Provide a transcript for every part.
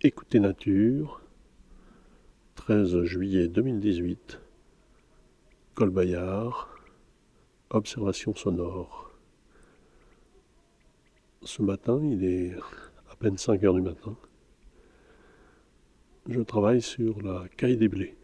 Écoutez Nature, 13 juillet 2018, Colbayard, observation sonore. Ce matin, il est à peine 5 heures du matin. Je travaille sur la caille des blés.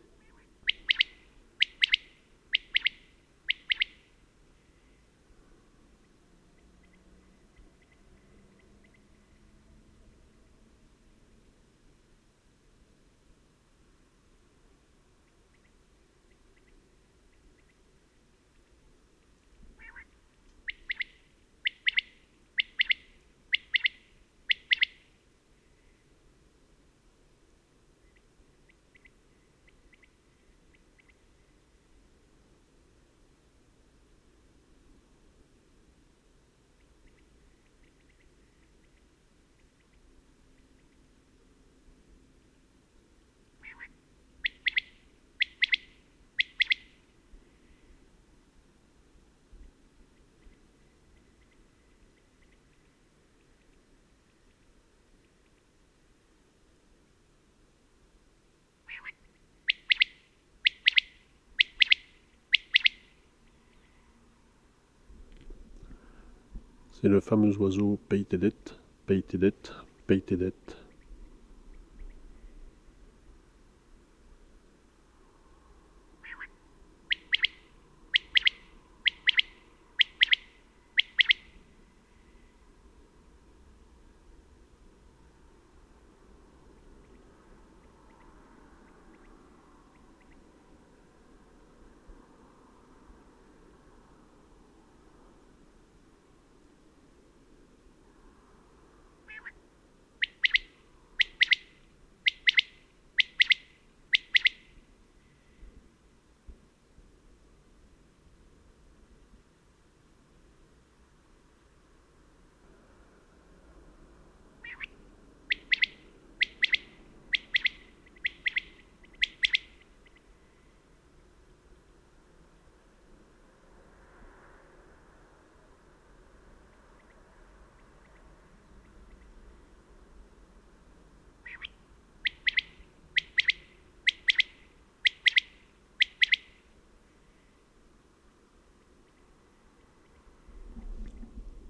C'est le fameux oiseau paye tes dettes, paye tes dettes, paye tes dettes.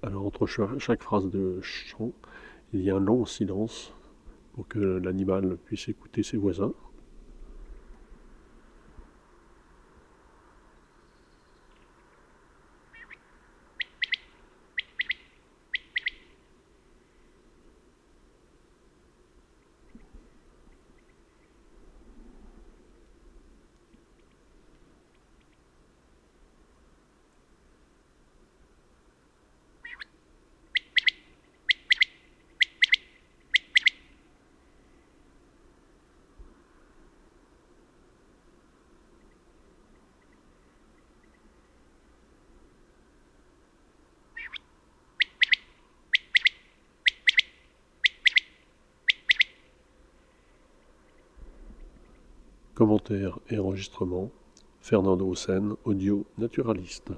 Alors entre chaque phrase de chant, il y a un long silence pour que l'animal puisse écouter ses voisins. Commentaires et enregistrements, Fernando Sen, audio naturaliste.